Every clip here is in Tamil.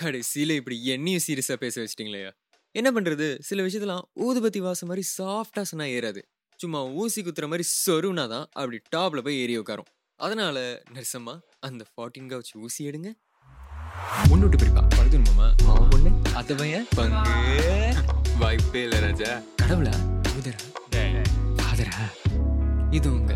கடைசியில இப்படி என்னையும் சீரியஸா பேச வச்சிட்டீங்களே. என்ன பண்றது? சில விஷயத்தெல்லாம் ஊதுபத்தி வாசம் மாதிரி சாஃப்டா சொன்னா ஏறாது. சும்மா ஊசி குத்துற மாதிரி சொருனா தான் அப்படி டாப்ல போய் ஏறி உட்காரும். அதனால நரசம்மா அந்த ஃபார்ட்டின் வச்சு ஊசி எடுங்க. ஒன்று பிரிப்பா பழுது மாமா அத்த பையன்? பங்கு. வாய்ப்பே இல்ல ராஜா. கடவுளா? உதரா ஃபாதரா? இது உங்க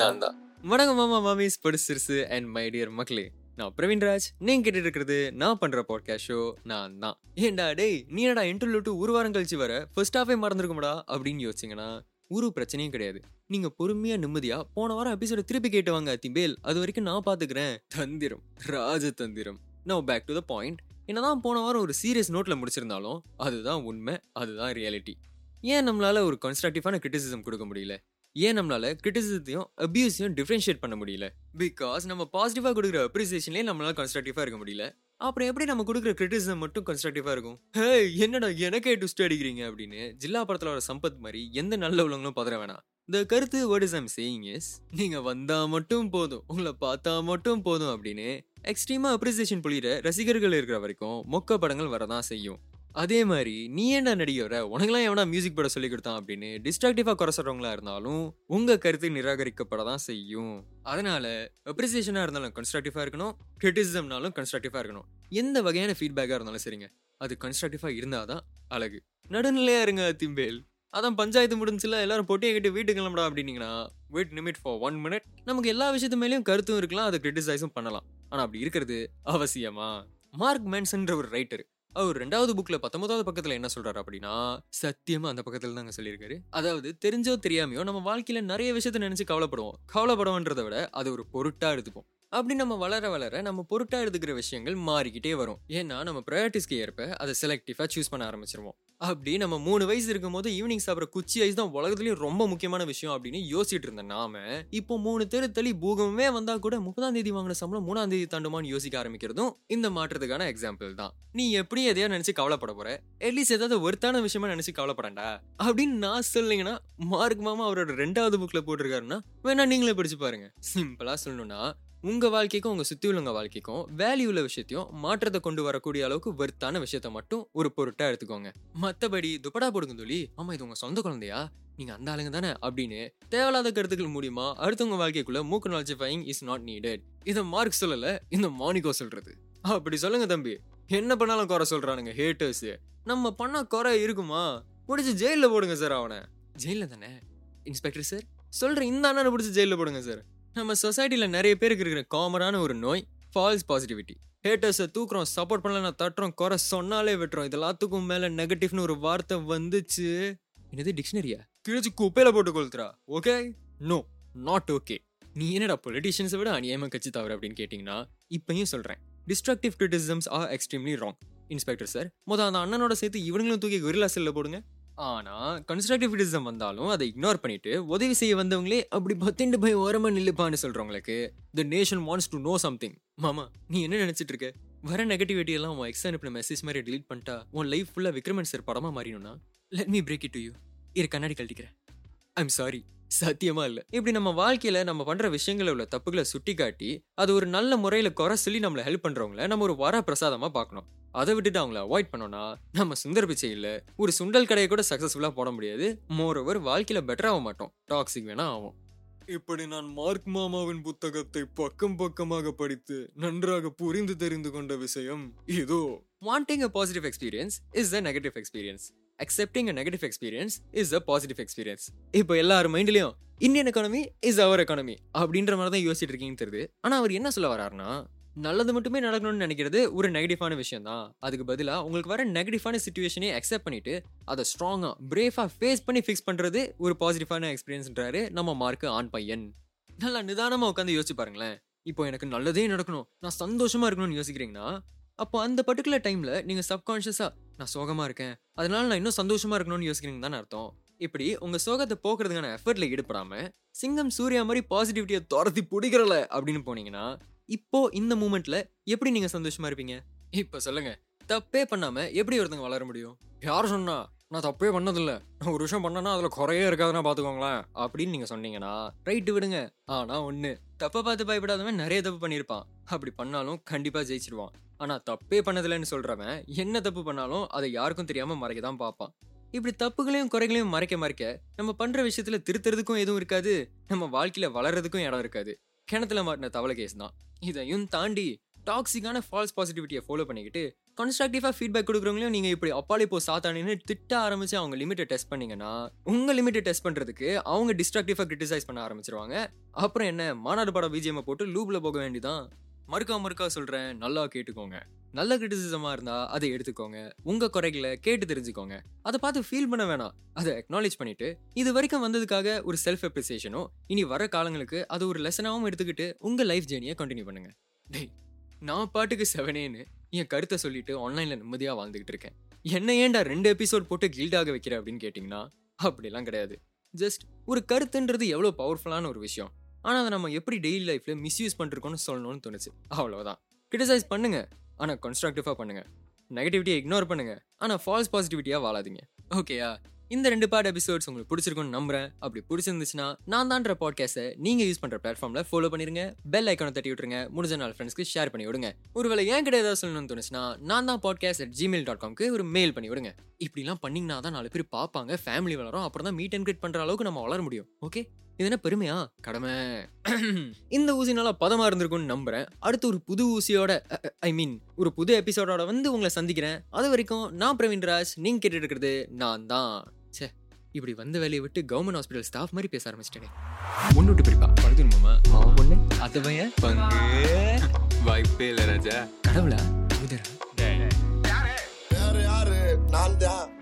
நான் தான். வணக்கம் மாமா மாமிஸ் படிச்சிருசு அண்ட் மை டியர் மக்களே. நான் பிரவீன்ராஜ் நீங்க கேட்டு இருக்கிறது நான் பண்ற பாட்காஸ்ட் ஷோ நான் தான். ஏன்டா டேய் நீ என்னடா இன்டர்வியூ ஒரு வாரம் கழிச்சு வர? ஃபர்ஸ்ட் ஹாஃபே மறந்துருக்கும்டா அப்படின்னு யோசிச்சிங்கன்னா ஒரு பிரச்சனையும் கிடையாது. நீங்க பொறுமையா நிம்மதியா போன வாரம் எபிசோட திருப்பி கேட்டு வாங்க திம்பேல். அது வரைக்கும் நான் பாத்துக்கிறேன். தந்திரம். ராஜ தந்திரம். No back to the point என்னதான் போன வாரம் ஒரு சீரியஸ் நோட்ல முடிச்சிருந்தாலும் அதுதான் உண்மை அதுதான் ரியாலிட்டி ஏன் நம்மளால ஒரு கன்ஸ்ட்ரக்டிவான கிரிட்டிசிசம் கொடுக்க முடியல? ஏன் நம்மளால கிரிட்டிசிசத்தையும் அபியூஸையும் டிஃப்ரென்ஷியேட் பண்ண முடியல? பிகாஸ் நம்ம பாசிட்டிவாக கொடுக்குற அப்ரிசியேஷன்லேயே நம்மளால கன்ஸ்ட்ரக்டிவாக இருக்க முடியல. அப்புறம் எப்படி நம்ம கொடுக்குற கிரிட்டிசிசம் மட்டும் கன்ஸ்ட்ரக்டிவாக இருக்கும்? ஹே என்னடா எனக்கே டுஸ்ட் அடிக்கிறீங்க? அப்படின்னு ஜில்லா படத்தில் வர சம்பத் மாதிரி எந்த நல்ல உள்ளவங்களும் பதற வேணாம். இந்த கருத்து word is I'm saying is நீங்கள் வந்தால் மட்டும் போதும் உங்களை பார்த்தா மட்டும் போதும் அப்படின்னு எக்ஸ்ட்ரீமாக அப்ரிசியேஷன் புளியிற ரசிகர்கள் இருக்கிற வரைக்கும் மொக்க படங்கள் வரதான் செய்யும். அதே மாதிரி நீ ஏன்டா நடிகர உனக்கெல்லாம் எவனா மியூசிக் பட சொல்லி கொடுத்தான் அப்படின்னு டிஸ்ட்ராக்டிவா குறை சொல்றவங்களா இருந்தாலும் உங்க கருத்து நிராகரிக்கப்பட தான் செய்யும். அதனால அப்ரிசியேஷனா இருந்தாலும் கன்ஸ்ட்ரக்டிவா இருக்கணும் கிரிட்டிசிசம்னாலும் கன்ஸ்ட்ரக்டிவா இருக்கணும். எந்த வகையான ஃபீட்பேக்கா இருந்தாலும் சரிங்க. அது கன்ஸ்ட்ரக்டிவா இருந்தாதான் அழகு. நடுநிலையா இருங்க திம்பேல். அதான் பஞ்சாயத்து முடிஞ்சுல எல்லாரும் பொட்டியை கட்டி வீட்டுக்கு கிளம்புடா அப்படின்னீங்கன்னா wait limit for one minute நமக்கு எல்லா விஷயத்து மேலேயும் கருத்தும் இருக்கலாம் அதை கிரிட்டிசைஸும் பண்ணலாம். ஆனால் அப்படி இருக்கிறது அவசியமா? மார்க் மேன்சன்ற ஒரு ரைட்டர் அவர் ரெண்டாவது புக்ல பத்தொன்பதாவது பக்கத்துல என்ன சொல்றாரு அப்படின்னா சத்தியமா அந்த பக்கத்துல தாங்க சொல்லியிருக்காரு. அதாவது தெரிஞ்சோ தெரியாமையோ நம்ம வாழ்க்கையில நிறைய விஷயத்த நினைச்சு கவலைப்படுவோம். கவலைப்படுவோன்றதை விட அது ஒரு பொருட்டா எடுத்துப்போம். அப்படி நம்ம வளர வளர நம்ம பொருட்டாக எடுத்துக்கிற விஷயங்கள் மாறிக்கிட்டே வரும். ஏன்னா நம்ம ப்ரையாரிட்டிஸ்க்கு ஏற்ப அதை செலக்டிவாக சூஸ் பண்ண ஆரம்பிச்சிருவோம். அப்படி நம்ம மூணு வயசு இருக்கும் போது ஈவினிங் சாப்பிட்ற குச்சி ஐஸ் தான் உலகத்துலேயும் ரொம்ப முக்கியமான விஷயம் அப்படின்னு யோசிச்சுட்டு இருந்த நாம இப்போ மூணு தெரு தள்ளி பூகமே வந்தா கூட முப்பதாம் தேதி வாங்கின சம்பளம் மூணாம் தேதி தாண்டுமான்னு யோசிக்க ஆரம்பிக்கிறதும் இந்த மாற்றத்துக்கான எக்ஸாம்பிள் தான். நீ எப்படி எதையா நினைச்சு கவலைப்பட போற? அட்லீஸ்ட் ஏதாவது ஒருத்தான விஷயமா நினைச்சு கவலைப்படண்டா? அப்படின்னு நான் சொல்லிங்கன்னா மார்க் மாமா அவரோட ரெண்டாவது புக்ல போட்டிருக்காருன்னா வேணா நீங்களே படிச்சு பாருங்க. சிம்பிளா சொல்லணும்னா உங்கள் வாழ்க்கைக்கும் உங்கள் சுற்றி உள்ளவங்க வாழ்க்கைக்கும் வேல்யூ உள்ள விஷயத்தையும் மாற்றத்தை கொண்டு வரக்கூடிய அளவுக்கு வெறுத்தான விஷயத்த மட்டும் ஒரு பொருட்டாக எடுத்துக்கோங்க. மற்றபடி துப்படா போடுங்க சொல்லி ஆமாம் இது உங்கள் சொந்த குழந்தையா? நீங்கள் அந்த ஆளுங்க தானே? அப்படின்னு தேவையில்லாத கருத்துக்கள் மூலியமா அடுத்தவங்க வாழ்க்கைக்குள்ள மூக்கு நால்ஜிஃபைங் இஸ் நாட் நீடட் இதை மார்க் சொல்லலை இந்த மானிகோ சொல்கிறது அப்படி சொல்லுங்க தம்பி. என்ன பண்ணாலும் குறை சொல்கிறானுங்க ஹேட்டர்ஸ் நம்ம பண்ணால் குறை இருக்குமா? பிடிச்சி ஜெயிலில் போடுங்க சார் அவனை. ஜெயிலில் தானே? இன்ஸ்பெக்டர் சார் சொல்கிறேன் இந்த அண்ணனை பிடிச்சி ஜெயிலில் போடுங்க சார். நம்ம சொசைட்டியில் நிறைய பேருக்கு இருக்கிற காமனான ஒரு நோய் ஃபால்ஸ் பாசிட்டிவிட்டி ஹேட்டர்ஸை தூக்குறோம் சப்போர்ட் பண்ணலன்னா தட்டுறோம் குறை சொன்னாலே விட்டுறோம். இதெல்லாத்துக்கும் மேலே நெகட்டிவ்னு ஒரு வார்த்தை வந்துச்சு. என்னது டிக்ஷனரியா கிழிச்சு குப்பையில் போட்டு கொளுத்துறா. ஓகே நோ நாட் ஓகே நீ என்னடா பொலிட்டிஷியன்ஸை விட அநியாயமா கட்சி தவறு அப்படின்னு கேட்டிங்கன்னா இப்பயும் சொல்கிறேன் destructive criticisms are extremely wrong inspector sir மொதல் அந்த அண்ணனோட சேர்த்து இவனுங்களும் தூக்கி கொரில்லா செல்ல போடுங்க. ஆனால் கன்ஸ்ட்ரக்டிவ் கிரிட்டிசம் வந்தாலும் அதை இக்னோர் பண்ணிட்டு உதவி செய்ய வந்தவங்களே அப்படி பத்திண்டு போய் ஓரமாக நில்லுப்பான்னு சொல்கிறவங்களுக்கு the nation wants to know something மாமா நீ என்ன நினச்சிட்டு இருக்க? வர நெகட்டிவிட்டி எல்லாம் உன் எக்ஸ் அனுப்பின மெசேஜ் மாதிரி டிலீட் பண்ணிட்டா உன் லைஃப் ஃபுல்லாக விக்ரமன் சார் படமாக மாறினும்னா let me break it to you இரு கண்ணாடி கழட்டிக்கிறேன். ஐம் சாரி சத்தியமா இல்லை. இப்படி நம்ம வாழ்க்கையில நம்ம பண்ற விஷயங்கள உள்ள தப்புகளை சுட்டி காட்டி அது ஒரு நல்ல முறையில குறை சொல்லி நம்மளை ஹெல்ப் பண்றவங்கள நம்ம ஒரு வர பிரசாதமா பார்க்கணும். அதை விட்டுட்டு அவங்கள அவாய்ட் பண்ணோம்னா நம்ம சுந்தர் பிச்சை இல்ல. ஒரு சுண்டல் கடையை கூட சக்சஸ்ஃபுல்லா போட முடியாது. மோர் ஓவர் வாழ்க்கையில பெட்டர் ஆக மாட்டோம். டாக்ஸிக் வேணா ஆகும் இப்படி நான் மார்க் மாமாவின் புத்தகத்தை பக்கம் பக்கமாக படித்து நன்றாக புரிந்து தெரிந்து கொண்ட விஷயம் இதோ. Wanting a positive experience is a negative experience accepting a negative experience is a positive experience இப்போ எல்லார் மைண்ட்லயும் Indian economy is our economy அப்படின்ற மாதிரி தான் யோசிச்சுட்டு இருக்கீங்கன்னு தெரியுது. ஆனா அவர் என்ன சொல்ல வராருன்னா நல்லது மட்டுமே நடக்கணும்னு நினைக்கிறது ஒரு நெகட்டிவான விஷயம் தான் அதுக்கு பதிலாக உங்களுக்கு வர நெகட்டிவான சுச்சுவேஷனே அக்செப்ட் பண்ணிட்டு அதை ஸ்ட்ராங்காக பிரேஃபாக ஃபேஸ் பண்ணி ஃபிக்ஸ் பண்ணுறது ஒரு பாசிட்டிவான எக்ஸ்பீரியன்ஸ்ன்றாரு நம்ம மார்க்கு ஆண் பையன். நல்லா நிதானமாக உட்காந்து யோசிச்சு பாருங்களேன். இப்போ எனக்கு நல்லதே நடக்கணும் நான் சந்தோஷமாக இருக்கணும்னு யோசிக்கிறீங்கன்னா அப்போ அந்த பர்டிகுலர் டைமில் நீங்கள் சப்கான்ஷியஸாக நான் சோகமாக இருக்கேன் அதனால நான் இன்னும் சந்தோஷமாக இருக்கணும்னு யோசிக்கிறீங்க தானே அர்த்தம். இப்படி உங்க சோகத்தை போக்குறதுக்கான எஃபர்ட்ல ஈடுபடாம சிங்கம் சூர்யா மாதிரி பாசிட்டிவிட்டியை துரத்தி பிடிக்கிறல அப்படின்னு போனீங்கன்னா இப்போ இந்த மூமெண்ட்ல எப்படி நீங்க சந்தோஷமா இருப்பீங்க? இப்ப சொல்லுங்க. தப்பே பண்ணாம எப்படி ஒருத்தங்க வளர முடியும்? யார் சொன்னா நான் தப்பே பண்ணதில்ல. நான் ஒரு விஷயம் பண்ணனா அதுல குறையே இருக்காதுன்னா பாத்துக்கோங்களேன் அப்படின்னு நீங்க சொன்னீங்கன்னா ரைட்டு விடுங்க. ஆனா ஒண்ணு தப்பை பார்த்து பயப்படாதவன் நிறைய தப்பு பண்ணியிருப்பான். அப்படி பண்ணாலும் கண்டிப்பா ஜெயிச்சிருவான். ஆனா தப்பே பண்ணதில்லைன்னு சொல்றவன் என்ன தப்பு பண்ணாலும் அதை யாருக்கும் தெரியாம மறைக்க தான் பார்ப்பான். இப்படி தப்புகளையும் குறைகளையும் மறைக்க மறைக்க நம்ம பண்ற விஷயத்துல திருத்துறதுக்கும் எதுவும் இருக்காது. நம்ம வாழ்க்கையில வளர்றதுக்கும் இடம் இருக்காது. கிணத்துல மாட்டின தவளை கேஸ் தான். இதையும் தாண்டி டாக்ஸிக்கான ஃபால்ஸ் பாசிட்டிவிட்டியை ஃபாலோ பண்ணிக்கிட்டு கன்ஸ்ட்ரக்டிவாக ஃபீட்பேக் கொடுக்குறவங்களையும் நீங்கள் இப்படி அப்பாலே போ சாத்தானின்னு திட்ட ஆரம்பிச்சு அவங்க லிமிட்டை டெஸ்ட் பண்ணிங்கன்னா உங்கள் லிமிட்டை டெஸ்ட் பண்ணுறதுக்கு அவங்க டிஸ்ட்ரக்டிவாக கிரிட்டிசைஸ் பண்ண ஆரம்பிச்சிருவாங்க. அப்புறம் என்ன மாநாடு படம் பிஜிஎம் போட்டு லூப்பில் போக வேண்டிதான் மறுக்கா மறுக்கா சொல்கிறேன் நல்லா கேட்டுக்கோங்க. நல்ல கிரிட்டிசிசமாக இருந்தால் அதை எடுத்துக்கோங்க. உங்கள் குறைகளை கேட்டு தெரிஞ்சுக்கோங்க. அதை பார்த்து ஃபீல் பண்ண வேணாம். அதை அக்னாலேஜ் பண்ணிவிட்டு இது வரைக்கும் வந்ததுக்காக ஒரு செல்ஃப் அப்ரிசியேஷனும் இனி வர காலங்களுக்கு அது ஒரு லெசனாகவும் எடுத்துக்கிட்டு உங்கள் லைஃப் ஜேர்னியை கண்டினியூ பண்ணுங்கள் டேய் நான் பாட்டுக்கு செவனேன்னு என் கருத்தை சொல்லிட்டு ஆன்லைனில் நிம்மதியாக வாழ்ந்துகிட்டு இருக்கேன். என்ன ஏன்டா ரெண்டு எபிசோட் போட்டு கில்டாக வைக்கிற அப்படின்னு கேட்டிங்கன்னா அப்படிலாம் கிடையாது. ஜஸ்ட் ஒரு கருத்துன்றது எவ்வளோ பவர்ஃபுல்லான ஒரு விஷயம். ஆனால் அதை நம்ம எப்படி டெய்லி லைஃப்ல மிஸ்யூஸ் பண்ணிருக்கோம்னு சொல்லணும்னு தோணுச்சு. அவ்வளோதான் கிரிட்டிசைஸ் பண்ணுங்க. ஆனால் கன்ஸ்ட்ரக்டிவாக பண்ணுங்க. நெகட்டிவிட்டியை இக்னோர் பண்ணுங்க. ஆனால் ஃபால்ஸ் பாசிட்டிவிட்டியாக வாழாதீங்க. ஓகேயா இந்த ரெண்டு பார்ட் எபிசோட்ஸ் உங்களுக்கு பிடிச்சிருக்கும்னு நம்புறேன். அப்படி பிடிச்சிருந்துச்சுன்னா நான் தான்ற பாட்காஸ்ட்டை நீங்க யூஸ் பண்ற பிளாட்ஃபார்ம்ல ஃபாலோ பண்ணிருங்க. பெல் ஐக்கானை தட்டி விட்டுருங்க. முடிஞ்ச நாள் ஃப்ரெண்ட்ஸ்க்கு ஷேர் பண்ணி விடுங்க. ஒருவேளை ஏன் கிட்ட ஏதாவது சொல்லணும்னு தோணுச்சுன்னா நான் தான் பாட்காஸ்ட் அட் ஜிமெயில் டாட் காம்க்கு ஒரு மெயில் பண்ணி விடுங்க. இப்படிலாம் பண்ணீங்கன்னா தான் நாலு பேர் பார்ப்பாங்க ஃபேமிலி வளரும். அப்புறம் தான் மீட் அண்ட் கிரியேட் பண்ற அளவுக்கு நம்ம வளர முடியும். ஓகே இது என்ன பெருமையா? கடமை. இந்த ஊசி நல்லா பதமா இருந்திருக்கும்னு நம்புறேன். அடுத்து ஒரு புது ஊசியோட ஐ மீன் ஒரு புது எபிசோடோட வந்து உங்களை சந்திக்கிறேன். அது வரைக்கும் நான் பிரவீன் ராஜ். நீங்க கேட்டுட்டு இருக்கிறது நான் தான். ச்சே இப்படி வந்த வேலையை விட்டு கவர்மெண்ட் ஹாஸ்பிட்டல் ஸ்டாஃப் மாதிரி பேச ஆரம்பிச்சிட்டேனே. ஒன்று விட்டு பிரிப்பா படுக்கணுமாமா மாமா பொண்ணு அது பையன் பங்கு. வாய்ப்பே இல்லை ராஜா. கடவுளா முதிரா Nanda.